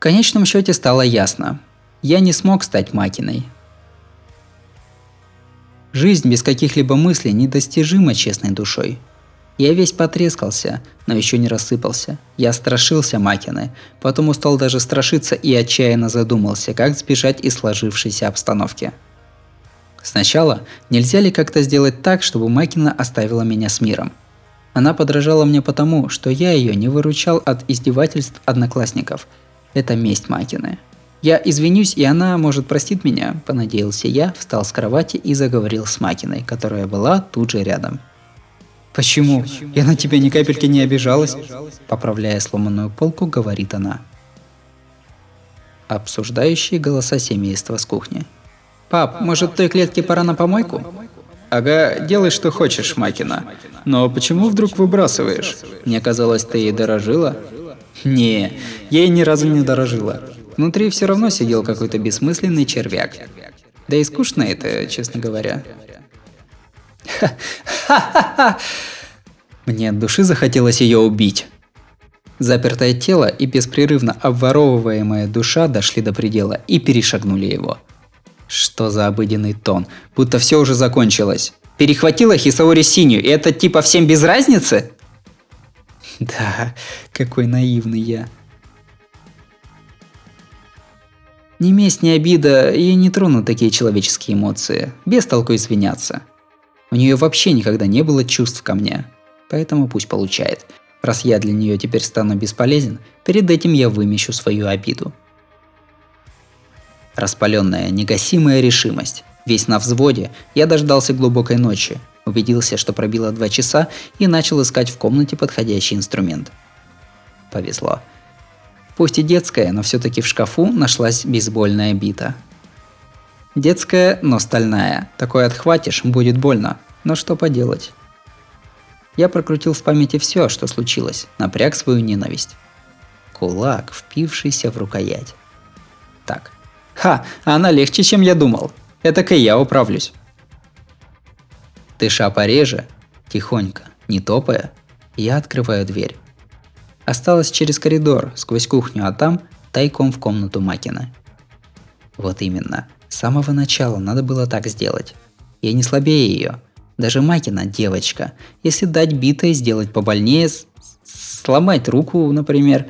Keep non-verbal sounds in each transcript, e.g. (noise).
конечном счете стало ясно. Я не смог стать Макиной. Жизнь без каких-либо мыслей недостижима честной душой. Я весь потрескался, но еще не рассыпался. Я страшился Макины, потом устал даже страшиться и отчаянно задумался, как сбежать из сложившейся обстановки. Сначала, нельзя ли как-то сделать так, чтобы Макина оставила меня с миром? Она подражала мне потому, что я ее не выручал от издевательств одноклассников. Это месть Макины. Я извинюсь, и она, может, простит меня, понадеялся я, встал с кровати и заговорил с Макиной, которая была тут же рядом. «Почему? Я на тебя ни капельки не обижалась?» Поправляя сломанную полку, говорит она. Обсуждающие голоса семейства с кухни. «Пап, может, той клетке пора на помойку?» Ага, делай что хочешь, Макина. Но почему вдруг выбрасываешь? Мне казалось, ты ей дорожила? Не, я ей ни разу не дорожила. Внутри все равно сидел какой-то бессмысленный червяк. Да и скучно это, честно говоря. Мне от души захотелось ее убить. Запертое тело и беспрерывно обворовываемая душа дошли до предела и перешагнули его – что за обыденный тон? Будто все уже закончилось. Перехватила Хисаори синюю, и это типа всем без разницы? (laughs) Да, какой наивный я. Ни месть, ни обида, и не тронут такие человеческие эмоции. Без толку извиняться. У нее вообще никогда не было чувств ко мне. Поэтому пусть получает. Раз я для нее теперь стану бесполезен, перед этим я вымещу свою обиду. Распаленная, негасимая решимость. Весь на взводе, я дождался глубокой ночи, убедился, что пробило два часа и начал искать в комнате подходящий инструмент. Повезло. Пусть и детская, но все-таки в шкафу нашлась бейсбольная бита. Детская, но стальная. Такой отхватишь, будет больно. Но что поделать? Я прокрутил в памяти все, что случилось, напряг свою ненависть. Кулак, впившийся в рукоять. Так, Ха, она легче, чем я думал. Это-ка я управлюсь. Дыша пореже, тихонько, не топая, я открываю дверь. Осталось через коридор, сквозь кухню, а там тайком в комнату Макина. Вот именно, с самого начала надо было так сделать. Я не слабее ее. Даже Макина девочка. Если дать битой сделать побольнее, сломать руку, например,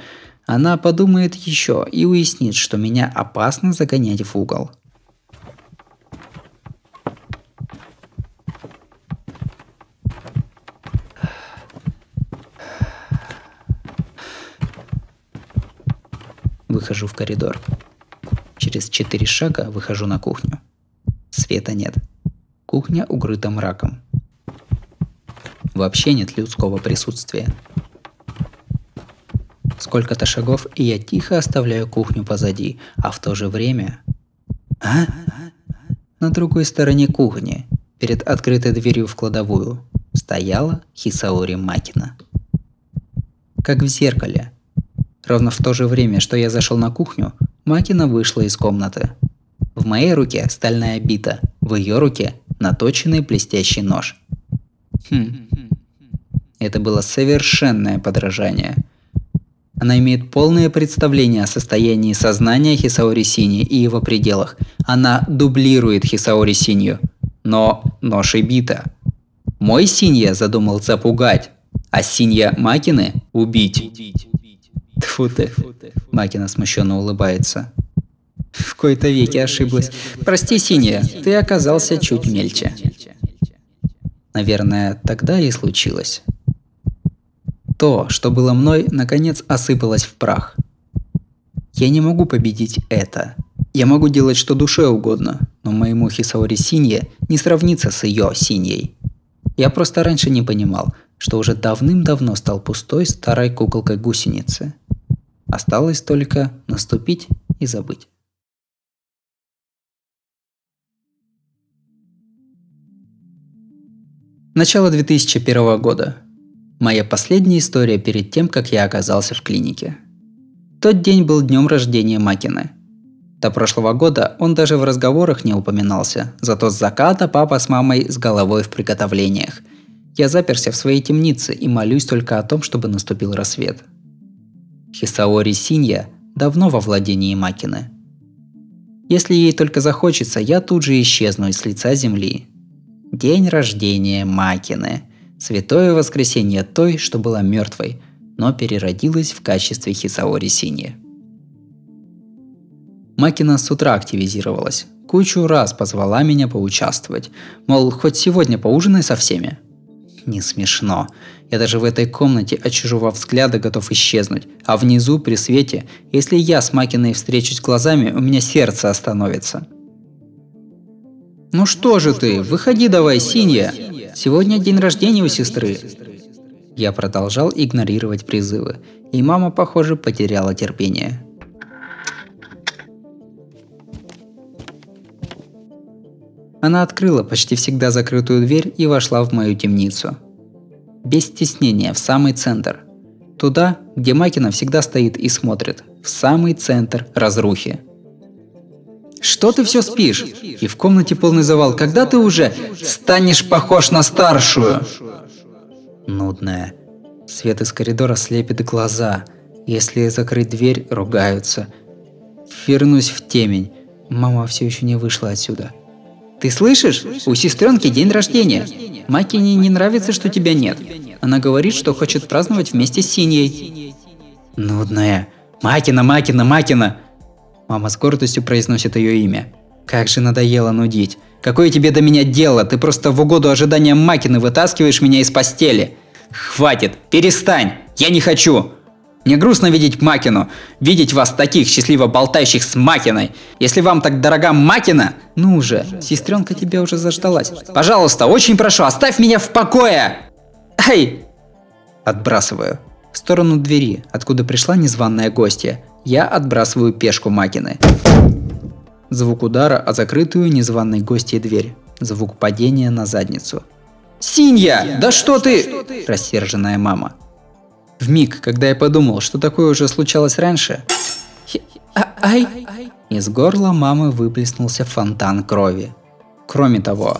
она подумает еще и уяснит, что меня опасно загонять в угол. Выхожу в коридор. Через четыре шага выхожу на кухню. Света нет. Кухня укрыта мраком. Вообще нет людского присутствия. Сколько-то шагов, и я тихо оставляю кухню позади, а в то же время... А? На другой стороне кухни, перед открытой дверью в кладовую, стояла Хисаори Макина. Как в зеркале. Ровно в то же время, что я зашел на кухню, Макина вышла из комнаты. В моей руке стальная бита, в ее руке наточенный блестящий нож. Хм. Это было совершенное подражание – она имеет полное представление о состоянии сознания Хисаори Сини и его пределах. Она дублирует Хисаори Синью. Но нож и бита. Мой Синья задумал запугать, а Синья Макины – убить. Тфу ты. Макина смущенно улыбается. В кои-то веке ошиблась. Прости, Синья, ты оказался чуть мельче. Наверное, тогда и случилось. То, что было мной, наконец осыпалось в прах. Я не могу победить это. Я могу делать что душе угодно, но моему Хисаори Синье не сравнится с ее Синьей. Я просто раньше не понимал, что уже давным-давно стал пустой старой куколкой гусеницы. Осталось только наступить и забыть. Начало 2001 года. Моя последняя история перед тем, как я оказался в клинике. Тот день был днем рождения Макины. До прошлого года он даже в разговорах не упоминался, зато с заката папа с мамой с головой в приготовлениях. Я заперся в своей темнице и молюсь только о том, чтобы наступил рассвет. Хисаори Синья давно во владении Макины. Если ей только захочется, я тут же исчезну с лица земли. День рождения Макины. Святое воскресенье той, что была мертвой, но переродилась в качестве Хисаори Синьи. Макина с утра активизировалась. Кучу раз позвала меня поучаствовать. Мол, хоть сегодня поужинай со всеми. Не смешно. Я даже в этой комнате, отчуживав взгляды, готов исчезнуть. А внизу, при свете, если я с Макиной встречусь глазами, у меня сердце остановится. «Ну что же ты, выходи давай, Синья! Сегодня день рождения у сестры!» Я продолжал игнорировать призывы, и мама, похоже, потеряла терпение. Она открыла почти всегда закрытую дверь и вошла в мою темницу. Без стеснения, в самый центр. Туда, где Макина всегда стоит и смотрит. В самый центр разрухи. Что ты все спишь? И в комнате полный завал. Когда ты уже станешь похож на старшую? Нудная. Свет из коридора слепит глаза. Если закрыть дверь, ругаются. Вернусь в темень. Мама все еще не вышла отсюда. Ты слышишь? У сестренки день рождения. Макине не нравится, что тебя нет. Она говорит, что хочет праздновать вместе с Синей. Нудная. Макина, Макина, Макина. Мама с гордостью произносит ее имя. Как же надоело нудить. Какое тебе до меня дело? Ты просто в угоду ожиданиям Макины вытаскиваешь меня из постели. Хватит, перестань, я не хочу. Мне грустно видеть Макину, видеть вас таких счастливо болтающих с Макиной. Если вам так дорога Макина, ну уже, сестренка тебя уже заждалась. Пожалуйста, очень прошу, оставь меня в покое! Эй! Отбрасываю. В сторону двери, откуда пришла незваная гостья, я отбрасываю пешку Макины. Звук удара о закрытую незваной гостьей дверь. Звук падения на задницу. «Синья! Да что ты?» Рассерженная мама. В миг, когда я подумал, что такое уже случалось раньше, а, ай, из горла мамы выплеснулся фонтан крови. Кроме того,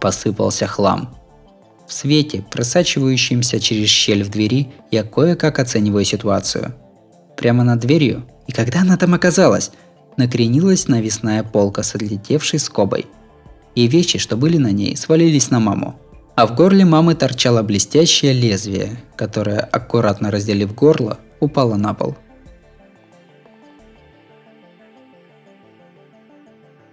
посыпался хлам. В свете, просачивающемся через щель в двери, я кое-как оцениваю ситуацию. Прямо над дверью, и когда она там оказалась, накренилась навесная полка с отлетевшей скобой – и вещи, что были на ней, свалились на маму. А в горле мамы торчало блестящее лезвие, которое, аккуратно разделив горло, упало на пол.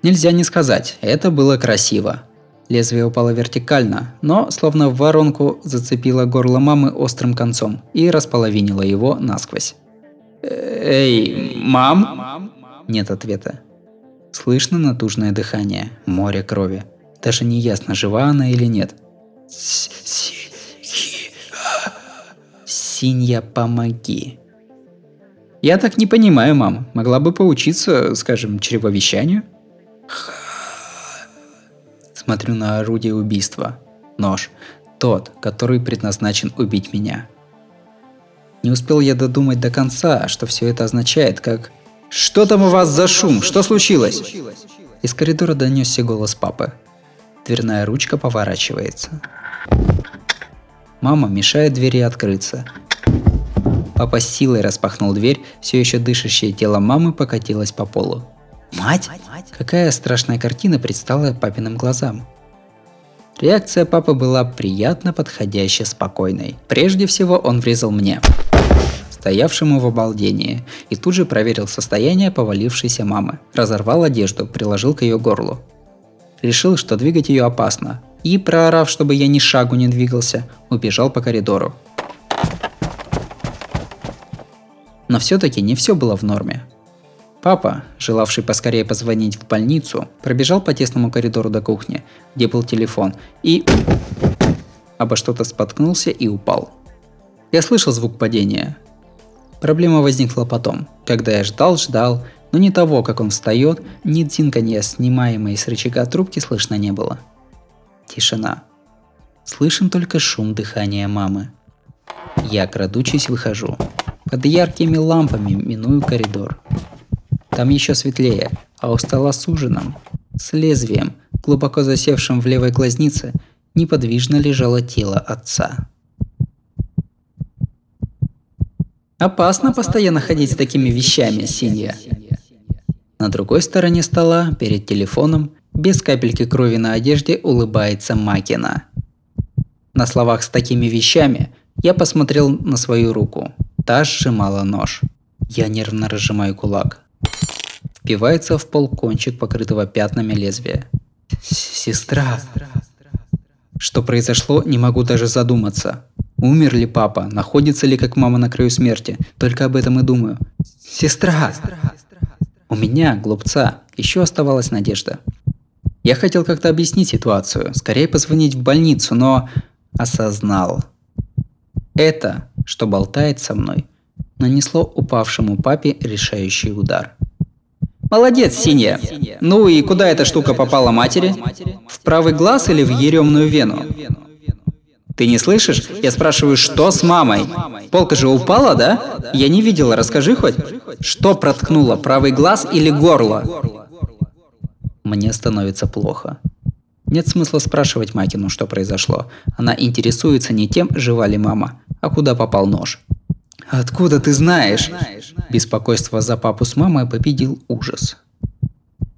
Нельзя не сказать, это было красиво. Лезвие упало вертикально, но словно в воронку зацепило горло мамы острым концом и располовинило его насквозь. «Эй, мам?» Нет ответа. Слышно натужное дыхание, море крови. Даже не ясно, жива она или нет. Синья, помоги. Я так не понимаю, мам. Могла бы поучиться, скажем, чревовещанию? Смотрю на орудие убийства. Нож. Тот, который предназначен убить меня. Не успел я додумать до конца, что все это означает, как «Что там у вас за шум? Что случилось?» Из коридора донесся голос папы. Дверная ручка поворачивается. Мама мешает двери открыться. Папа с силой распахнул дверь, все еще дышащее тело мамы покатилось по полу. Мать? Какая страшная картина предстала папиным глазам. Реакция папы была приятно подходящей спокойной. Прежде всего он врезал мне стоявшему в обалдении, и тут же проверил состояние повалившейся мамы. Разорвал одежду, приложил к ее горлу. Решил, что двигать ее опасно, и, проорав, чтобы я ни шагу не двигался, убежал по коридору. Но все-таки не все было в норме. Папа, желавший поскорее позвонить в больницу, пробежал по тесному коридору до кухни, где был телефон, и обо что-то споткнулся и упал. Я слышал звук падения, Проблема возникла потом, когда я ждал-ждал, но ни того, как он встает, ни дзинканья, снимаемой с рычага трубки, слышно не было. Тишина. Слышен только шум дыхания мамы. Я, крадучись, выхожу. Под яркими лампами миную коридор. Там еще светлее, а у стола с ужином, с лезвием, глубоко засевшим в левой глазнице, неподвижно лежало тело отца. Опасно постоянно ходить с такими вещами, Синья. На другой стороне стола, перед телефоном, без капельки крови на одежде улыбается Макина. На словах с такими вещами я посмотрел на свою руку. Та сжимала нож. Я нервно разжимаю кулак. Впивается в пол кончик покрытого пятнами лезвия. Сестра. Что произошло, не могу даже задуматься. Умер ли папа? Находится ли как мама на краю смерти? Только об этом и думаю. Сестра! У меня, глупца, еще оставалась надежда. Я хотел как-то объяснить ситуацию, скорее позвонить в больницу, но осознал. Это, что болтает со мной, нанесло упавшему папе решающий удар. Молодец, Синяя. Ну и куда эта штука попала матери? В правый глаз или в еремную вену? Ты не слышишь? Я спрашиваю, что с мамой? Полка же упала, да? Я не видела, расскажи хоть. Что проткнуло, правый глаз или горло? Мне становится плохо. Нет смысла спрашивать Макину, что произошло. Она интересуется не тем, жива ли мама, а куда попал нож. Откуда ты знаешь? Беспокойство за папу с мамой победил ужас.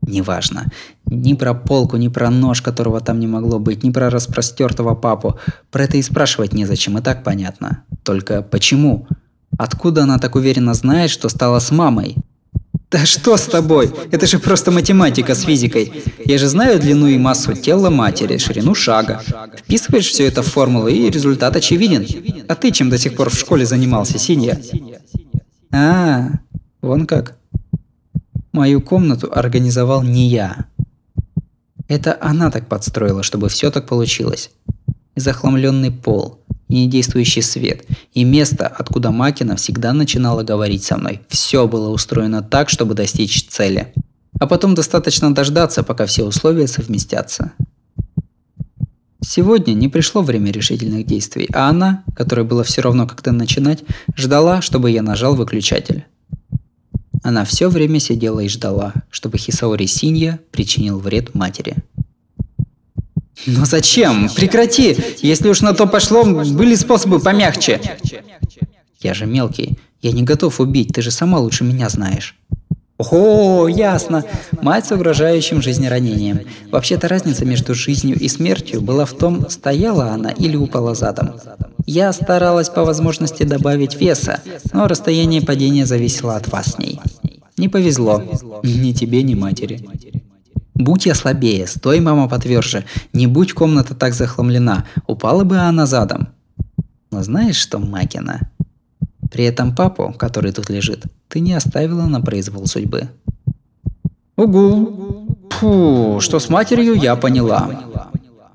Неважно. Ни про полку, ни про нож, которого там не могло быть, ни про распростертого папу. Про это и спрашивать незачем, и так понятно. Только почему? Откуда она так уверенно знает, что стала с мамой? Да что с тобой? Это же просто математика с физикой. Я же знаю длину и массу тела матери, ширину шага. Вписываешь все это в формулы, и результат очевиден. А ты чем до сих пор в школе занимался, Синья? А, вон как. Мою комнату организовал не я. Это она так подстроила, чтобы все так получилось. Захламленный пол, недействующий свет и место, откуда Макина всегда начинала говорить со мной. Все было устроено так, чтобы достичь цели. А потом достаточно дождаться, пока все условия совместятся. Сегодня не пришло время решительных действий, а она, которой было все равно как-то начинать, ждала, чтобы я нажал выключатель. Она все время сидела и ждала, чтобы Хисаори Синья причинил вред матери. Но зачем? Прекрати! Если уж на то пошло, были способы помягче. Я же мелкий. Я не готов убить, ты же сама лучше меня знаешь. О, ясно. Мать с угрожающим жизнеранением. Вообще-то разница между жизнью и смертью была в том, стояла она или упала задом. Я старалась по возможности добавить веса, но расстояние падения зависело от вас с ней. Не повезло. Ни тебе, ни матери. Будь я слабее, стой, мама, потверже. Не будь комната так захламлена, упала бы она задом. Но знаешь что, Макина? При этом папу, который тут лежит, ты не оставила на произвол судьбы. Угу. Фу, что с матерью, я поняла.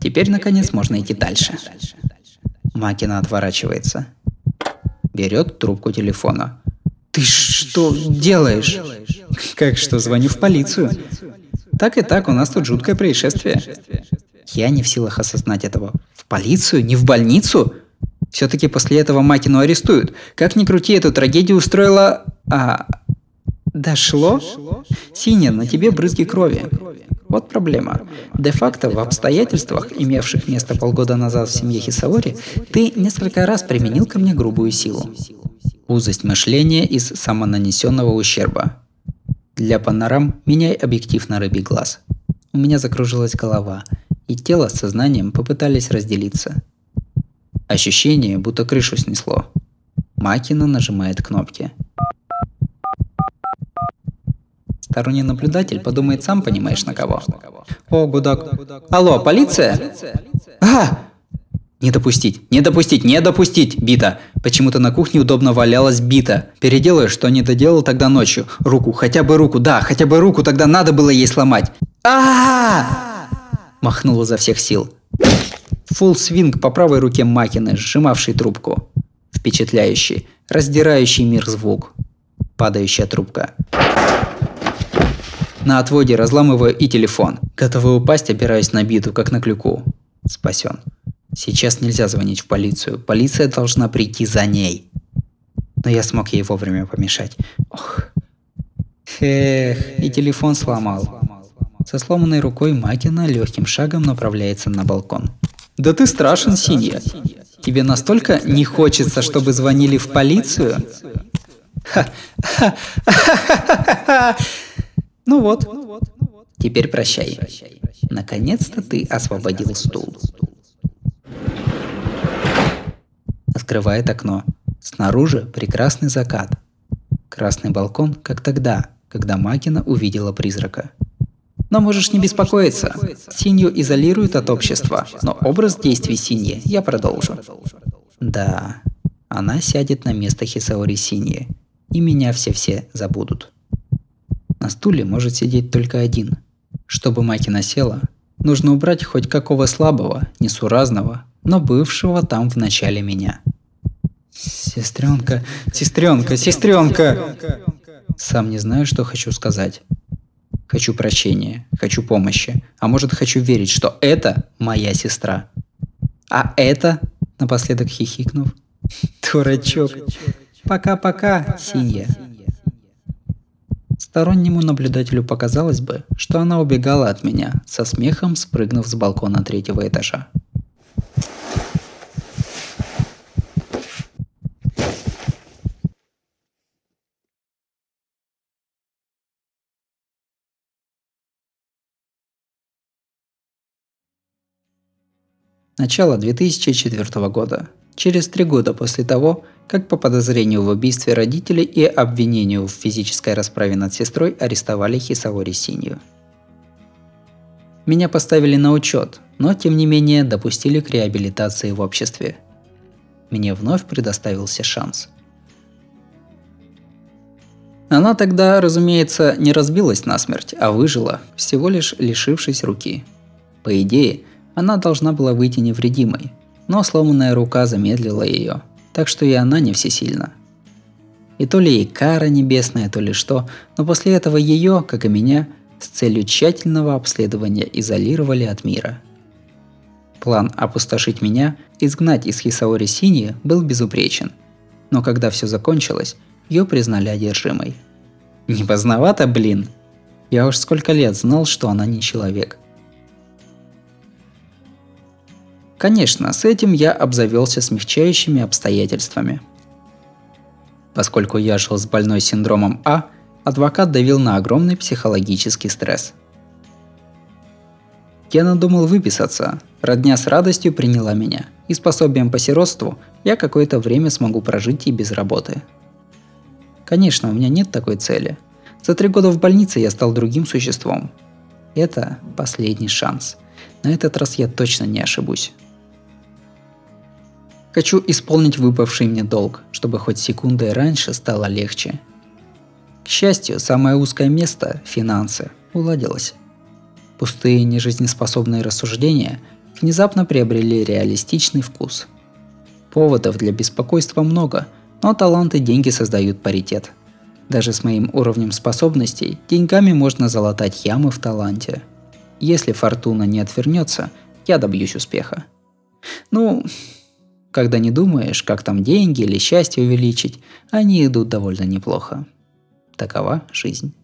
Теперь, наконец, можно идти дальше. Макина отворачивается. Берет трубку телефона. Ты что делаешь? Как что, звоню в полицию. Так и так, у нас тут жуткое происшествие. Я не в силах осознать этого. В полицию? Не в больницу? Все-таки после этого Макину арестуют. Как ни крути, эту трагедию устроила... А... Дошло? Синя, на тебе брызги крови. Вот проблема. Де-факто в обстоятельствах, имевших место полгода назад в семье Хисаори, ты несколько раз применил ко мне грубую силу. Узость мышления из самонанесенного ущерба. Для панорам меняй объектив на рыбий глаз. У меня закружилась голова, и тело с сознанием попытались разделиться. Ощущение, будто крышу снесло. Макина нажимает кнопки. Сторонний наблюдатель подумает, сам понимаешь на кого. О, гудок. Алло, полиция? А! Не допустить, не допустить, не допустить, Бита. Почему-то на кухне удобно валялась Бита. Переделаю, что не доделал тогда ночью. Руку, хотя бы руку, да, хотя бы руку тогда надо было ей сломать. а Махнула за всех сил. Фулл свинг по правой руке Макины, сжимавшей трубку. Впечатляющий, раздирающий мир звук. Падающая трубка. На отводе разламываю и телефон. Готовый упасть, опираясь на биту, как на клюку. Спасен. Сейчас нельзя звонить в полицию. Полиция должна прийти за ней. Но я смог ей вовремя помешать. Ох. Эх, и телефон сломал. Со сломанной рукой Макина легким шагом направляется на балкон. Да ты страшен, Синья. Тебе настолько не хочется, чтобы звонили в полицию? (laughs) Ну вот, теперь прощай. Наконец-то ты освободил стул. Открывает окно. Снаружи прекрасный закат. Красный балкон, как тогда, когда Макина увидела призрака. Но можешь не беспокоиться. Синью изолирует от общества, но образ действий Синьи я продолжу. Да, она сядет на место Хисаори Синьи, и меня все-все забудут. На стуле может сидеть только один. Чтобы Макина села, нужно убрать хоть какого слабого, несуразного, но бывшего там в начале меня. Сестренка, сестренка, сестренка! Сам не знаю, что хочу сказать. Хочу прощения, хочу помощи, а может хочу верить, что это моя сестра. А это, напоследок хихикнув, (laughs) дурачок. Пока-пока, Синья. Стороннему наблюдателю показалось бы, что она убегала от меня, со смехом спрыгнув с балкона третьего этажа. Начало 2004 года. Через три года после того, как по подозрению в убийстве родителей и обвинению в физической расправе над сестрой арестовали Хисаори Синью. Меня поставили на учет, но тем не менее допустили к реабилитации в обществе. Мне вновь предоставился шанс. Она тогда, разумеется, не разбилась насмерть, а выжила, всего лишь лишившись руки. По идее, она должна была выйти невредимой, но сломанная рука замедлила ее, так что и она не всесильна. И то ли ей кара небесная, то ли что, но после этого ее, как и меня, с целью тщательного обследования изолировали от мира. План опустошить меня, изгнать из Хисаори Сини был безупречен. Но когда все закончилось, ее признали одержимой. Не поздновато, блин. Я уж сколько лет знал, что она не человек – Конечно, с этим я обзавелся смягчающими обстоятельствами. Поскольку я жил с больной синдромом А, адвокат давил на огромный психологический стресс. Я надумал выписаться, родня с радостью приняла меня, и с пособием по сиротству я какое-то время смогу прожить и без работы. Конечно, у меня нет такой цели. За три года в больнице я стал другим существом. Это последний шанс. На этот раз я точно не ошибусь. Хочу исполнить выпавший мне долг, чтобы хоть секундой раньше стало легче. К счастью, самое узкое место – финансы – уладилось. Пустые нежизнеспособные рассуждения внезапно приобрели реалистичный вкус. Поводов для беспокойства много, но талант и деньги создают паритет. Даже с моим уровнем способностей деньгами можно залатать ямы в таланте. Если фортуна не отвернется, я добьюсь успеха. Ну, когда не думаешь, как там деньги или счастье увеличить, они идут довольно неплохо. Такова жизнь.